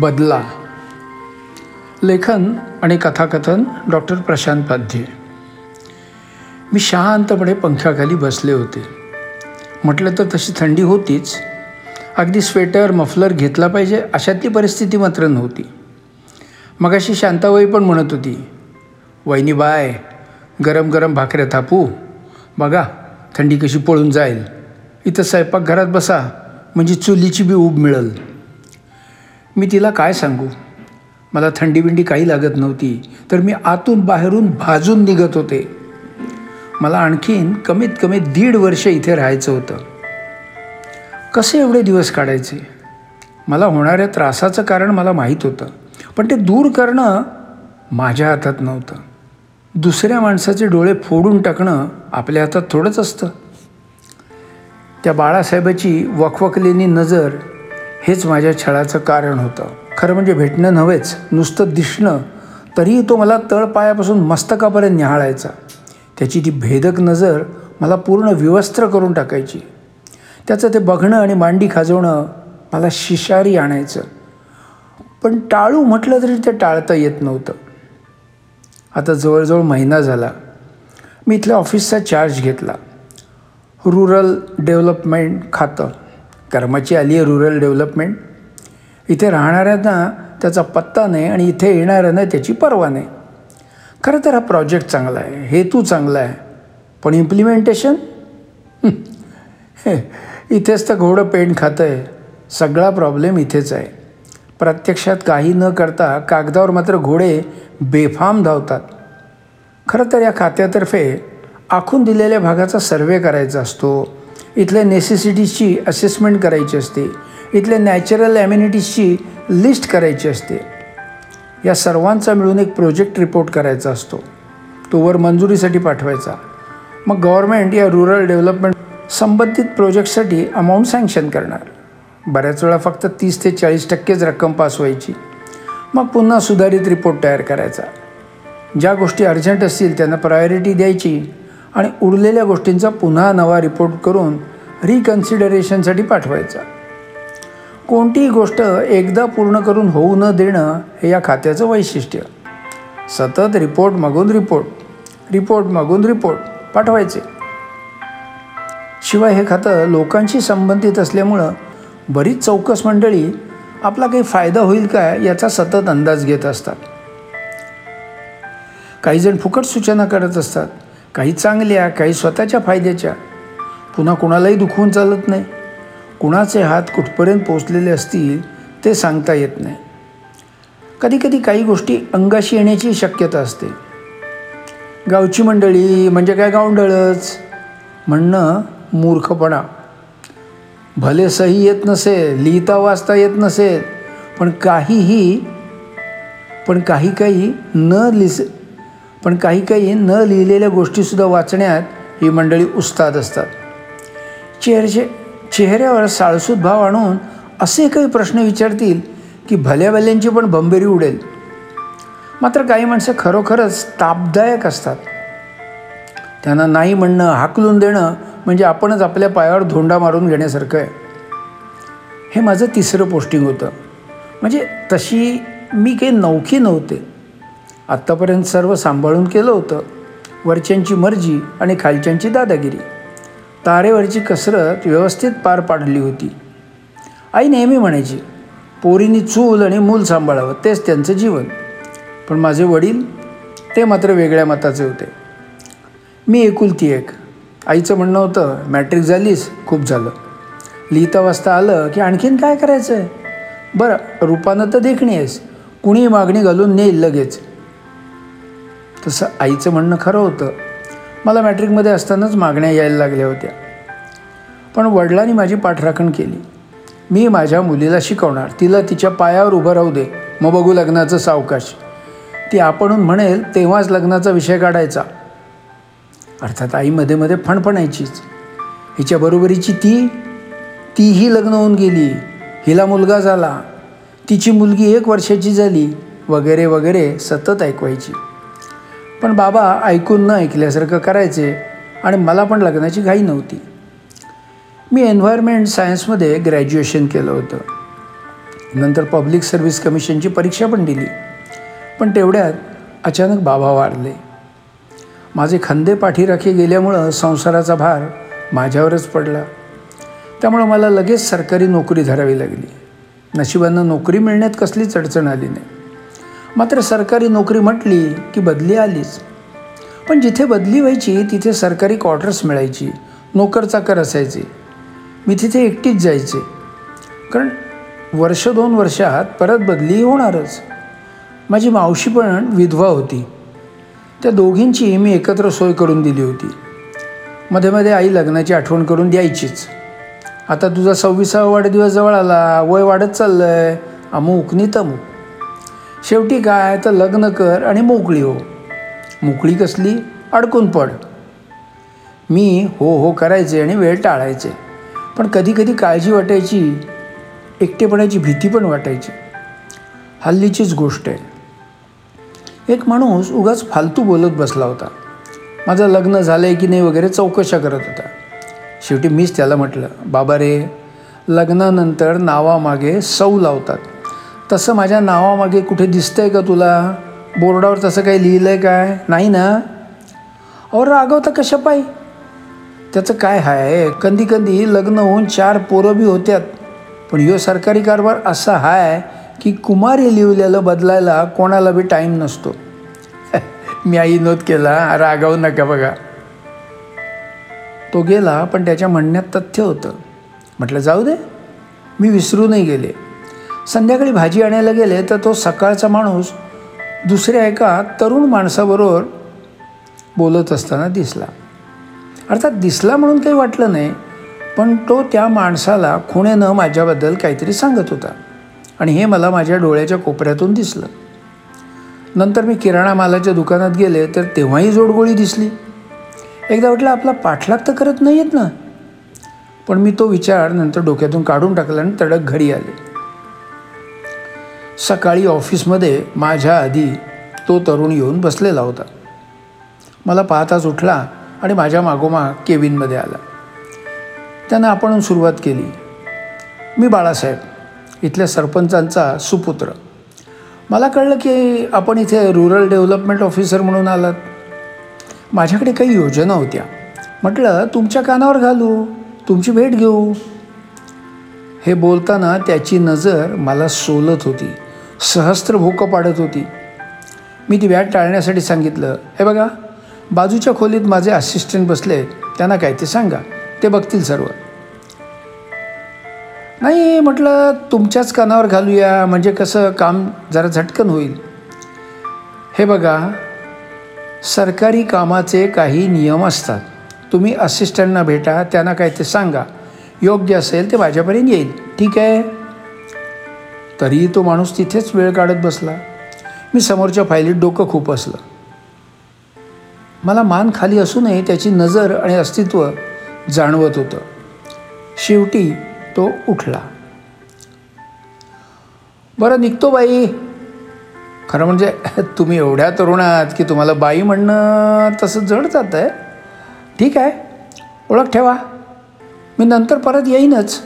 बदला. लेखन आणि कथाकथन डॉक्टर प्रशांत पाध्ये. मी शांतपणे पंख्याखाली बसले होते. म्हटलं तर तशी थंडी होतीच. अगदी स्वेटर मफलर घेतला पाहिजे अशातली परिस्थिती मात्र नव्हती. मगाशी शांताबाई पण म्हणत होती वहिनी बाय गरम गरम भाकऱ्या थापू. बघा थंडी कशी पळून जाईल. इथं स्वयंपाकघरात बसा म्हणजे चुलीची बी ऊब मिळेल. मी तिला काय सांगू? मला थंडी बिंडी काही लागत नव्हती तर मी आतून बाहेरून भाजून निघत होते. मला आणखीन कमीत कमी दीड वर्ष इथे राहायचं होतं. कसे एवढे दिवस काढायचे? मला होणाऱ्या त्रासाचं कारण मला माहीत होतं पण ते दूर करणं माझ्या हातात नव्हतं. दुसऱ्या माणसाचे डोळे फोडून टाकणं आपल्या हातात थोडंच असतं. त्या बाळासाहेबाची वखवकलेली नजर हेच माझ्या छळाचं कारण होतं. खरं म्हणजे भेटणं नव्हेच नुसतं दिसणं तरीही तो मला तळपायापासून मस्तकापर्यंत निहाळायचा. त्याची ती भेदक नजर मला पूर्ण विवस्त्र करून टाकायची. त्याचं ते बघणं आणि मांडी खाजवणं मला शिशारी आणायचं. पण टाळू म्हटलं तरी ते टाळता येत नव्हतं. आता जवळजवळ महिना झाला. मी इथल्या ऑफिसचा चार्ज घेतला. रुरल डेव्हलपमेंट खातं. कर्माची आली आहे रुरल डेव्हलपमेंट इथे राहणाऱ्यांना त्याचा पत्ता नाही आणि इथे येणाऱ्यांना त्याची पर्वा नाही. खरं तर हा प्रोजेक्ट चांगला आहे हेतू चांगला आहे. पण इम्प्लिमेंटेशन इथेच तर घोडं पेंट खातं आहे सगळा प्रॉब्लेम इथेच आहे. प्रत्यक्षात काही न करता कागदावर मात्र घोडे बेफाम धावतात. खरं तर या खात्यातर्फे आखून दिलेल्या भागाचा सर्वे करायचा असतो. इथल्या नेसेसिटीजची असेसमेंट करायची असते. इथल्या नॅचरल ॲम्युनिटीजची लिस्ट करायची असते. या सर्वांचा मिळून एक प्रोजेक्ट रिपोर्ट करायचा असतो. तो वर मंजुरीसाठी पाठवायचा. मग गव्हर्मेंट या रुरल डेव्हलपमेंट संबंधित प्रोजेक्टसाठी अमाऊंट सँक्शन करणार. बऱ्याच वेळा फक्त तीस ते चाळीस टक्केच रक्कम पास व्हायची. मग पुन्हा सुधारित रिपोर्ट तयार करायचा. ज्या गोष्टी अर्जंट असतील त्यांना प्रायोरिटी द्यायची. आणि उरलेल्या गोष्टींचा पुन्हा नवा रिपोर्ट करून रिकन्सिडरेशनसाठी पाठवायचा. कोणतीही गोष्ट एकदा पूर्ण करून होऊ न देणं हे या खात्याचं वैशिष्ट्य. सतत रिपोर्ट मागून रिपोर्ट रिपोर्ट मागून रिपोर्ट पाठवायचे. शिवाय हे खातं लोकांशी संबंधित असल्यामुळं बरीच चौकस मंडळी आपला काही फायदा होईल काय याचा सतत अंदाज घेत असतात. काही जण फुकट सूचना करत असतात. काही चांगल्या काही स्वतःच्या फायद्याच्या. पुन्हा कुणालाही दुखवून चालत नाही. कुणाचे हात कुठपर्यंत पोचलेले असतील ते सांगता येत नाही. कधीकधी काही गोष्टी अंगाशी येण्याची शक्यता असते. गावची मंडळी म्हणजे काय गावंडळच म्हणणं मूर्खपणा. भले सही येत नसेल लिहिता वाचता येत नसेल पण काहीही पण काही काही न लिस पण काही काही न लिहिलेल्या गोष्टीसुद्धा वाचण्यात ही मंडळी उस्ताद असतात. चेहऱ्याचे चेहऱ्यावर साळसूत भाव आणून असे काही प्रश्न विचारतील की भल्या भल्यांची पण बंबेरी उडेल. मात्र काही माणसं खरोखरच तापदायक असतात. त्यांना नाही म्हणणं हाकलून देणं म्हणजे आपणच आपल्या पायावर धोंडा मारून घेण्यासारखं आहे. हे माझं तिसरं पोस्टिंग होतं. म्हणजे तशी मी काही नौखी नव्हते. आत्तापर्यंत सर्व सांभाळून केलं होतं. वरच्यांची मर्जी आणि खालच्यांची दादागिरी. तारेवरची कसरत व्यवस्थित पार पाडली होती. आई नेहमी म्हणायची पोरीनी चूल आणि मूल सांभाळावं तेच त्यांचं जीवन. पण माझे वडील ते मात्र वेगळ्या मताचे होते. मी एकुलती एक. आईचं म्हणणं होतं मॅट्रिक झालीस खूप झालं. लिहिता वाजता आलं की आणखीन काय करायचं आहे बरं रूपानं तर देखणी आहेस. कुणी मागणी घालून नेईल लगेच. तसं आईचं म्हणणं खरं होतं. मला मॅट्रिकमध्ये असतानाच मागण्या यायला लागल्या होत्या. पण वडिलांनी माझी पाठराखण केली. मी माझ्या मुलीला शिकवणार. तिला तिच्या पायावर उभं राहू दे. मग बघू लग्नाचं सावकाश. ती आपणून म्हणेल तेव्हाच लग्नाचा विषय काढायचा. अर्थात आई मध्ये मध्ये फणफणायचीच. हिच्या बरोबरीची ती तीही लग्न होऊन गेली. हिला मुलगा झाला. तिची मुलगी एक वर्षाची झाली. वगैरे वगैरे सतत ऐकवायची. पण बाबा ऐकून न ऐकल्यासारखं करायचे आणि मला पण लग्नाची घाई नव्हती. मी एन्व्हायरमेंट सायन्समध्ये ग्रॅज्युएशन केलं होतं. नंतर पब्लिक सर्व्हिस कमिशनची परीक्षा पण दिली. पण तेवढ्यात अचानक बाबा वाढले माझे खंदे पाठीराखे गेल्यामुळं संसाराचा भार माझ्यावरच पडला. त्यामुळं मला लगेच सरकारी नोकरी धरावी लागली. नशिबानं नोकरी मिळण्यात कसलीच अडचण आली नाही. मात्र सरकारी नोकरी म्हटली की बदली आलीच. पण जिथे बदली व्हायची तिथे सरकारी क्वार्टर्स मिळायची नोकर चाकर असायचे. मी तिथे एकटीच जायचे. कारण वर्ष दोन वर्षात परत बदली होणारच. माझी मावशी पण विधवा होती. त्या दोघींची मी एकत्र सोय करून दिली होती. मध्ये मध्ये आई लग्नाची आठवण करून द्यायचीच. आता तुझा सव्वीसावा वाढदिवस जवळ आला वय वाढत चाललं आहे अमुक नि तमुक शेवटी काय तर लग्न कर आणि मोकळी हो. मोकळी कसली? अडकून पड. मी हो हो करायचे आणि वेळ टाळायचे. पण कधी कधी काळजी वाटायची एकटेपणाची भीती पण वाटायची. हल्लीचीच गोष्ट आहे. एक माणूस उगाच फालतू बोलत बसला होता. माझं लग्न झालं आहे की नाही वगैरे चौकशा करत होता. शेवटी मीच त्याला म्हटलं बाबा रे लग्नानंतर नावामागे सौ लावतात. तसं माझ्या नावामागे कुठे दिसतं आहे का तुला? बोर्डावर तसं काही लिहिलं आहे काय? नाही ना? अहो रागवता कशा पायी? त्याचं काय आहे कंदी कंदी लग्न होऊन चार पोरं बी होत्यात. पण ह्यो सरकारी कारभार असा हाय की कुमारी लिहिलेलं बदलायला कोणाला बी टाईम नसतो. मी आई नोंद केला. रागावू नका बघा. तो गेला पण त्याच्या म्हणण्यात तथ्य होतं. म्हटलं जाऊ दे. मी विसरूनही गेले. संध्याकाळी भाजी आणायला गेले तर तो सकाळचा माणूस दुसऱ्या एका तरुण माणसाबरोबर बोलत असताना दिसला. अर्थात दिसला म्हणून काही वाटलं नाही पण तो त्या माणसाला खुणेनं माझ्याबद्दल काहीतरी सांगत होता आणि हे मला माझ्या डोळ्याच्या कोपऱ्यातून दिसलं. नंतर मी किराणा मालाच्या दुकानात गेले तर तेव्हाही जोडगोळी दिसली. एकदा वाटलं आपला पाठलाग तर करत नाही आहेत ना. पण मी तो विचार नंतर डोक्यातून काढून टाकला आणि तडक घरी आले. सकाळी ऑफिसमध्ये माझ्या आधी तो तरुण येऊन बसलेला होता. मला पाहताच उठला आणि माझ्या मागोमाग केविनमध्ये आला. त्यानं आपण सुरुवात केली. मी बाळासाहेब इथल्या सरपंचांचा सुपुत्र. मला कळलं की आपण इथे रुरल डेव्हलपमेंट ऑफिसर म्हणून आलात. माझ्याकडे काही योजना होत्या म्हटलं तुमच्या कानावर घालू तुमची भेट घेऊ. हे बोलताना त्याची नजर मला सोलत होती. सहस्त्र भूकं पाडत होती. मी ती व्याट टाळण्यासाठी सांगितलं हे बघा बाजूच्या खोलीत माझे असिस्टंट बसले त्यांना काय ते सांगा ते बघतील सर्व. नाही म्हटलं तुमच्याच कानावर घालूया म्हणजे कसं काम जरा झटकन होईल. हे बघा सरकारी कामाचे काही नियम असतात. तुम्ही असिस्टंटना भेटा त्यांना काय ते सांगा. योग्य असेल ते माझ्यापर्यंत येईल. ठीक आहे? तरीही तो माणूस तिथेच वेळ काढत बसला. मी समोरच्या फायलीत डोकं खूप असलं. मला मान खाली असूनही त्याची नजर आणि अस्तित्व जाणवत होतं. शेवटी तो उठला. बरं निघतो बाई. खरं म्हणजे तुम्ही एवढ्या तरुणात की तुम्हाला बाई म्हणणं तसं जड जात आहे ठीक आहे. ओळख ठेवा. मी नंतर परत येईनच.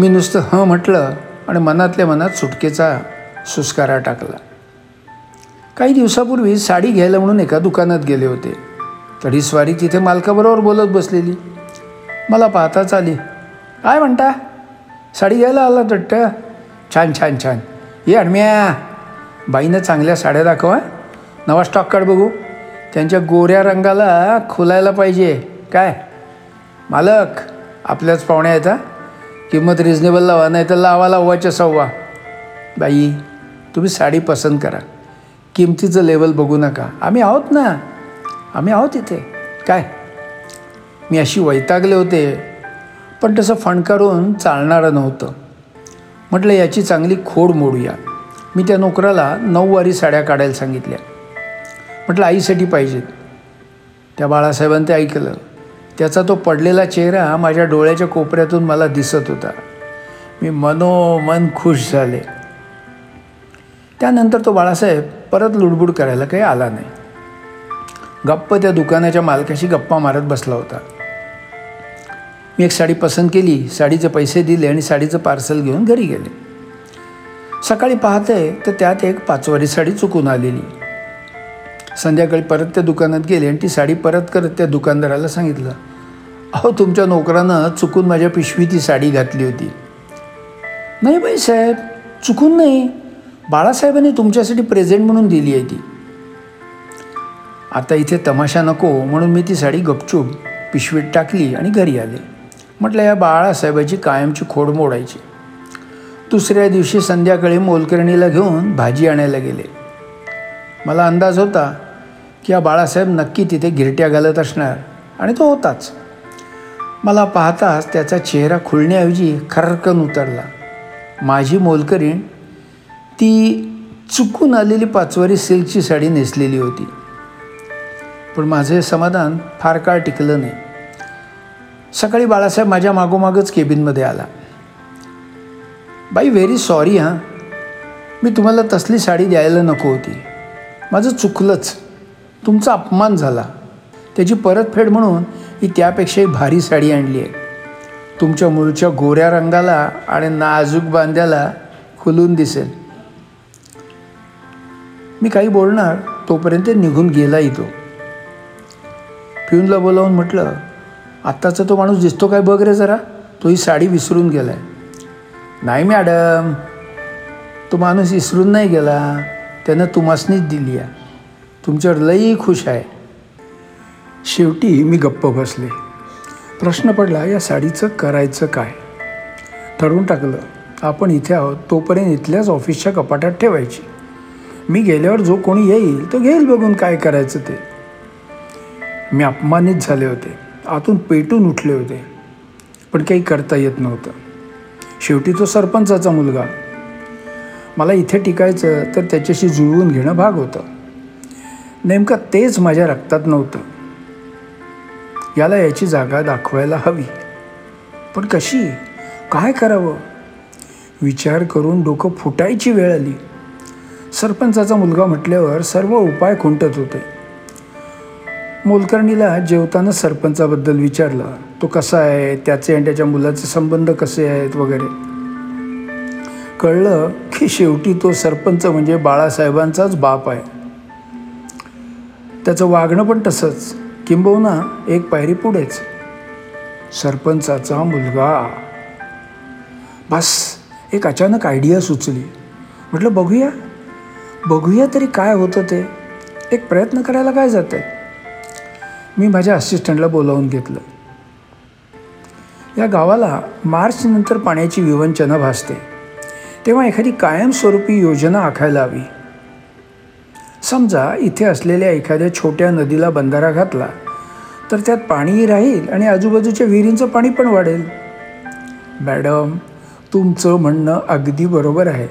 मी नुसतं हं म्हटलं. आणि मनातल्या मनात सुटकेचा सुस्कारा टाकला. काही दिवसापूर्वी साडी घ्यायला म्हणून एका दुकानात गेले होते. तरी स्वारी तिथे मालकाबरोबर बोलत बसलेली. मला पाहताच आली काय म्हणता? साडी घ्यायला आला तट्ट. छान छान छान. ये अडम्या बाईनं चांगल्या साड्या दाखवा. नवा स्टॉक काढ बघू. त्यांच्या गोऱ्या रंगाला खुलायला पाहिजे. काय? मालक आपल्याच पाहुण्या येतात किंमत रिजनेबल लावा नाही तर लावा लावाच्या सव्वा. बाई तुम्ही साडी पसंत करा. किमतीचं लेवल बघू नका. आम्ही आहोत ना. आम्ही आहोत इथे. काय? मी अशी वैतागले होते. पण तसं फणकारून चालणारं नव्हतं. म्हटलं याची चांगली खोड मोडूया. मी त्या नोकराला नऊवारी साड्या काढायला सांगितल्या. म्हटलं आईसाठी पाहिजेत. त्या बाळासाहेबांनी ते ऐकलं. त्याचा तो पडलेला चेहरा माझ्या डोळ्याच्या कोपऱ्यातून मला दिसत होता. मी मनोमन खुश झाले. त्यानंतर तो बाळासाहेब परत लुडबुड करायला काही आला नाही. गप्प त्या दुकानाच्या मालकाशी गप्पा मारत बसला होता. मी एक साडी पसंत केली साडीचे पैसे दिले आणि साडीचं पार्सल घेऊन घरी गेले. सकाळी पाहते तर त्यात एक पाचवारी साडी चुकून आलेली. संध्याकाळी परत त्या दुकानात गेले आणि ती साडी परत करत त्या दुकानदाराला सांगितलं अहो तुमच्या नोकरानं चुकून माझ्या पिशवी ती साडी घातली होती. नाही बाई साहेब चुकून नाही. बाळासाहेबांनी तुमच्यासाठी प्रेझेंट म्हणून दिली आहे ती. आता इथे तमाशा नको म्हणून मी ती साडी गपचूप पिशवीत टाकली आणि घरी आले. म्हटलं या बाळासाहेबाची कायमची खोड मोडायची. दुसऱ्या दिवशी संध्याकाळी मोलकर्णीला घेऊन भाजी आणायला गेले. मला अंदाज होता की हा बाळासाहेब नक्की तिथे गिरट्या घालत असणार. आणि तो होताच. मला पाहताच त्याचा चेहरा खुलण्याऐवजी खरकन उतरला. माझी मोलकरीण ती चुकून आलेली पाचवारी सिल्कची साडी नेसलेली होती. पण माझे समाधान फार काळ टिकलं नाही. सकाळी बाळासाहेब माझ्या मागोमागच केबिनमध्ये आला. बाई व्हेरी सॉरी हां. मी तुम्हाला तसली साडी द्यायला नको होती. माझं चुकलंच. तुमचा अपमान झाला. त्याची परतफेड म्हणून ही त्यापेक्षाही भारी साडी आणली आहे. तुमच्या मूळच्या गोऱ्या रंगाला आणि नाजूक बांध्याला खुलून दिसेल. मी काही बोलणार तोपर्यंत निघून गेलाही तो पिऊनला बोलावून म्हटलं आत्ताचा तो माणूस दिसतो काय बघ रे जरा. तो ही साडी विसरून गेलाय. नाही मॅडम. तो माणूस विसरून नाही गेला. त्यानं तुम्हासनीच दिली आहे. तुमच्यावर लई खुश आहे. शेवटी मी गप्प बसले. प्रश्न पडला या साडीचं करायचं काय? ठरवून टाकलं आपण इथे आहोत तोपर्यंत इथल्याच ऑफिसच्या कपाटात ठेवायची. मी गेल्यावर जो कोणी येईल तो घेईल बघून काय करायचं ते. मी अपमानित झाले होते. आतून पेटून उठले होते. पण काही करता येत नव्हतं. शेवटी तो सरपंचाचा मुलगा मला इथे टिकायचं तर त्याच्याशी जुळवून घेणं भाग होतं. नेमकं तेच माझ्या रक्तात नव्हतं. याला याची जागा दाखवायला हवी. पण कशी? काय करावं? विचार करून डोकं फुटायची वेळ आली. सरपंचाचा मुलगा म्हटल्यावर सर्व उपाय खुंटत होते. मोलकर्णीला जेवताना सरपंचाबद्दल विचारलं तो कसा आहे? त्याचे आणि त्याच्या मुलाचे संबंध कसे आहेत? वगैरे. कळलं की शेवटी तो सरपंच म्हणजे बाळासाहेबांचाच बाप आहे. त्याचं वागणं पण तसंच. किंबहुना एक पायरी पुढेच. सरपंचाचा मुलगा. बस एक अचानक आयडिया सुचली. म्हटलं बघूया. बघूया तरी काय होतं ते. एक प्रयत्न करायला काय जातं आहे मी माझ्या असिस्टंटला बोलावून घेतलं. या गावाला मार्चनंतर पाण्याची विवंचना भासते. तेव्हा एखादी कायमस्वरूपी योजना आखायला हवी. समजा इथे असलेल्या एखाद्या छोट्या नदीला बंधारा घातला तर त्यात पाणीही राहील आणि आजूबाजूच्या विहिरींचं पाणी पण वाढेल. मॅडम तुमचं म्हणणं अगदी बरोबर आहे.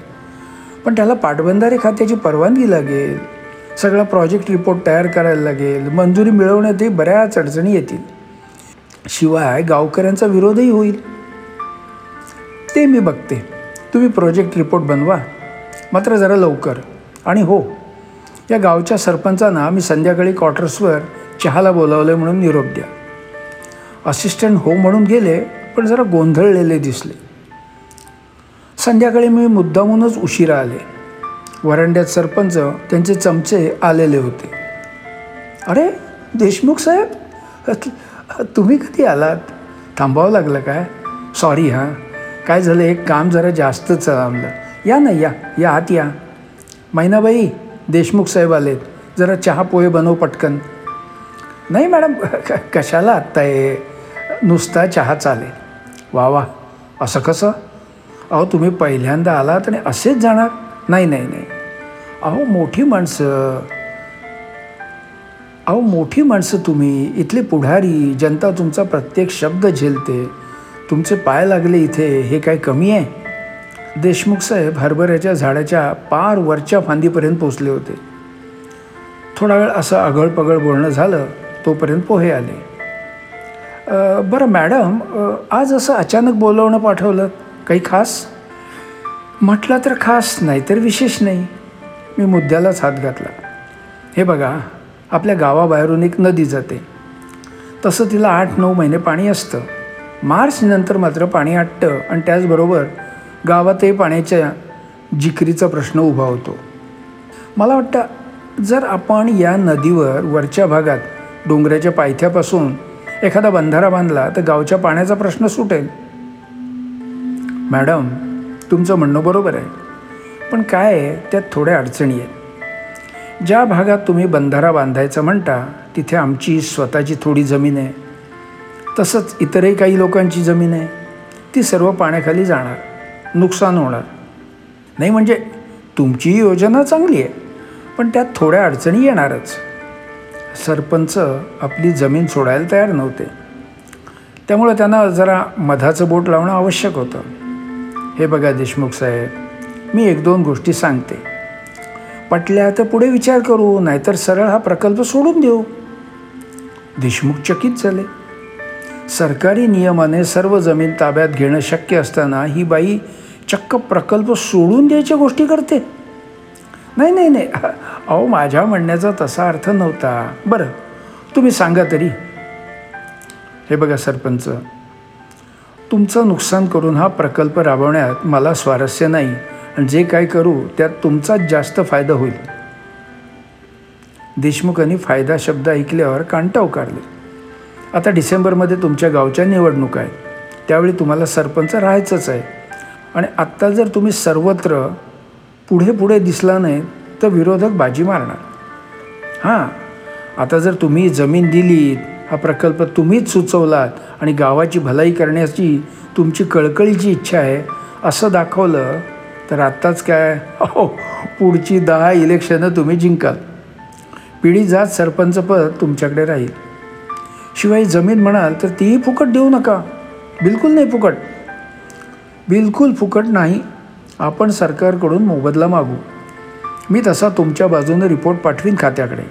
पण त्याला पाटबंधारे खात्याची परवानगी लागेल. सगळा प्रोजेक्ट रिपोर्ट तयार करायला लागेल. मंजुरी मिळवण्यातही बऱ्याच अडचणी येतील. शिवाय गावकऱ्यांचा विरोधही होईल. ते मी बघते. तुम्ही प्रोजेक्ट रिपोर्ट बनवा. मात्र जरा लवकर. आणि हो या गावच्या सरपंचांना मी संध्याकाळी क्वार्टर्सवर चहाला बोलावलं म्हणून निरोप द्या. असिस्टंट हो म्हणून गेले पण जरा गोंधळलेले दिसले. संध्याकाळी मी मुद्दामूनच उशिरा आले. वरांड्यात सरपंच त्यांचे चमचे आलेले होते. अरे देशमुख साहेब तुम्ही कधी आलात? थांबावं लागलं काय? सॉरी हां. काय झालं? एक काम जरा जास्तच चालवलं या ना या या आत या. मैनाबाई देशमुख साहेब आलेत. जरा चहा पोहे बनव पटकन. नाही मॅडम क- कशाला आत्ता आहे नुसता चहा चालेल. वा वा. असं कसं? अहो तुम्ही पहिल्यांदा आलात आणि असेच जाणार? नाही नाही नाही. अहो मोठी माणसं. अहो मोठी माणसं तुम्ही. इथले पुढारी जनता तुमचा प्रत्येक शब्द झेलते. तुमचे पाय लागले इथे हे काय कमी आहे? देशमुख साहेब हरभऱ्याच्या झाडाच्या पार वरच्या फांदीपर्यंत पोचले होते. थोडा वेळ असं आगळपगळ बोलणं झालं तोपर्यंत पोहे आले. बरं मॅडम आज असं अचानक बोलवणं पाठवलं काही खास? म्हटलं तर खास नाही तर विशेष नाही. मी मुद्द्यालाच हात घातला. हे बघा आपल्या गावाबाहेरून एक नदी जाते. तसं तिला आठ नऊ महिने पाणी असतं. मार्चनंतर मात्र पाणी आटतं आणि त्याचबरोबर गावातही पाण्याच्या जिकरीचा प्रश्न उभा होतो. मला वाटतं जर आपण या नदीवर वरच्या भागात डोंगराच्या पायथ्यापासून एखादा बंधारा बांधला तर गावच्या पाण्याचा प्रश्न सुटेल. मॅडम तुमचं म्हणणं बरोबर आहे. पण काय आहे त्यात थोड्या अडचणी आहेत. ज्या भागात तुम्ही बंधारा बांधायचा म्हणता तिथे आमची स्वतःची थोडी जमीन आहे. तसंच इतरही काही लोकांची जमीन आहे ती सर्व पाण्याखाली जाणार नुकसान होणार. नाही म्हणजे तुमची योजना चांगली आहे पण त्यात थोड्या अडचणी येणारच. सरपंच आपली जमीन सोडायला तयार नव्हते. त्यामुळे त्यांना जरा मधाचं बोट लावणं आवश्यक होतं. हे बघा देशमुख साहेब मी एक दोन गोष्टी सांगते. पटल्या तर पुढे विचार करू नाहीतर सरळ हा प्रकल्प सोडून देऊ. देशमुख चकित झाले. सरकारी नियमाने सर्व जमीन ताब्यात घेणं शक्य असताना ही बाई चक्क प्रकल्प सोडून द्यायच्या गोष्टी करते. नाही नाही नाही. अहो माझ्या म्हणण्याचा तसा अर्थ नव्हता. बरं तुम्ही सांगा तरी. हे बघा सरपंच. तुमचं नुकसान करून हा प्रकल्प राबवण्यात मला स्वारस्य नाही. आणि जे काय करू त्यात तुमचाच जास्त फायदा होईल. देशमुखांनी फायदा शब्द ऐकल्यावर कांटा उकारले आता डिसेंबरमध्ये तुमच्या गावच्या निवडणूक आहेत. त्यावेळी तुम्हाला सरपंच राहायचंच आहे. आणि आत्ता जर तुम्ही सर्वत्र पुढे पुढे दिसला नाही तर विरोधक बाजी मारणार. हां आता जर तुम्ही जमीन दिलीत हा प्रकल्प तुम्हीच सुचवलात आणि गावाची भलाई करण्याची तुमची कळकळीची इच्छा आहे असं दाखवलं तर आत्ताच काय? हो पुढची दहा इलेक्शनं तुम्ही जिंकाल. पिढी जात सरपंचपद तुमच्याकडे राहील. शिवाय जमीन म्हणाल तर तीही फुकट देऊ नका. बिलकुल नाही फुकट. बिलकुल फुकट नाही. आपण सरकारकडून मोबदला मागू. मी तसा तुमच्या बाजूने रिपोर्ट पाठवीन खात्याकडे.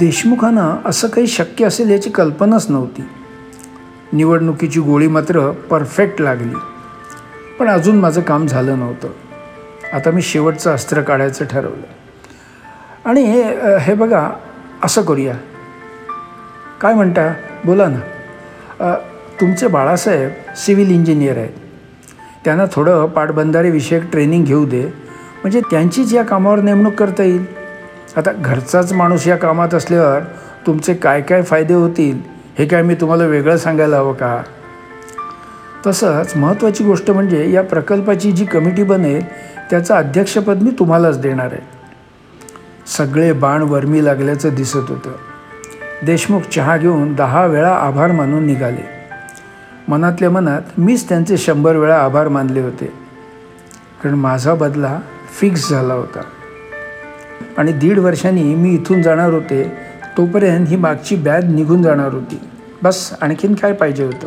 देशमुखांना असं काही शक्य असेल याची कल्पनाच नव्हती. निवडणुकीची गोळी मात्र परफेक्ट लागली. पण अजून माझं काम झालं नव्हतं. आता मी शेवटचं अस्त्र काढायचं ठरवलं. आणि हे हे बघा असं करूया. काय म्हणता? बोला ना. तुमचे बाळासाहेब सिव्हिल इंजिनियर आहेत. त्यांना थोडं पाटबंधारेविषयक ट्रेनिंग घेऊ दे. म्हणजे त्यांचीच या कामावर नेमणूक करता येईल? आता घरचाच माणूस या कामात असल्यावर तुमचे काय काय फायदे होतील हे काय मी तुम्हाला वेगळं सांगायला हवं का? तसंच महत्त्वाची गोष्ट म्हणजे या प्रकल्पाची जी कमिटी बनेल त्याचं अध्यक्षपद मी तुम्हालाच देणार आहे. सगळे बाण वर्मी लागल्याचं दिसत होतं. देशमुख चहा घेऊन दहा वेळा आभार मानून निघाले. मनातल्या मनात मीच त्यांचे शंभर वेळा आभार मानले होते. कारण माझा बदला फिक्स झाला होता. आणि दीड वर्षांनी मी इथून जाणार होते तोपर्यंत ही मागची बॅग निघून जाणार होती. बस आणखीन काय पाहिजे होतं?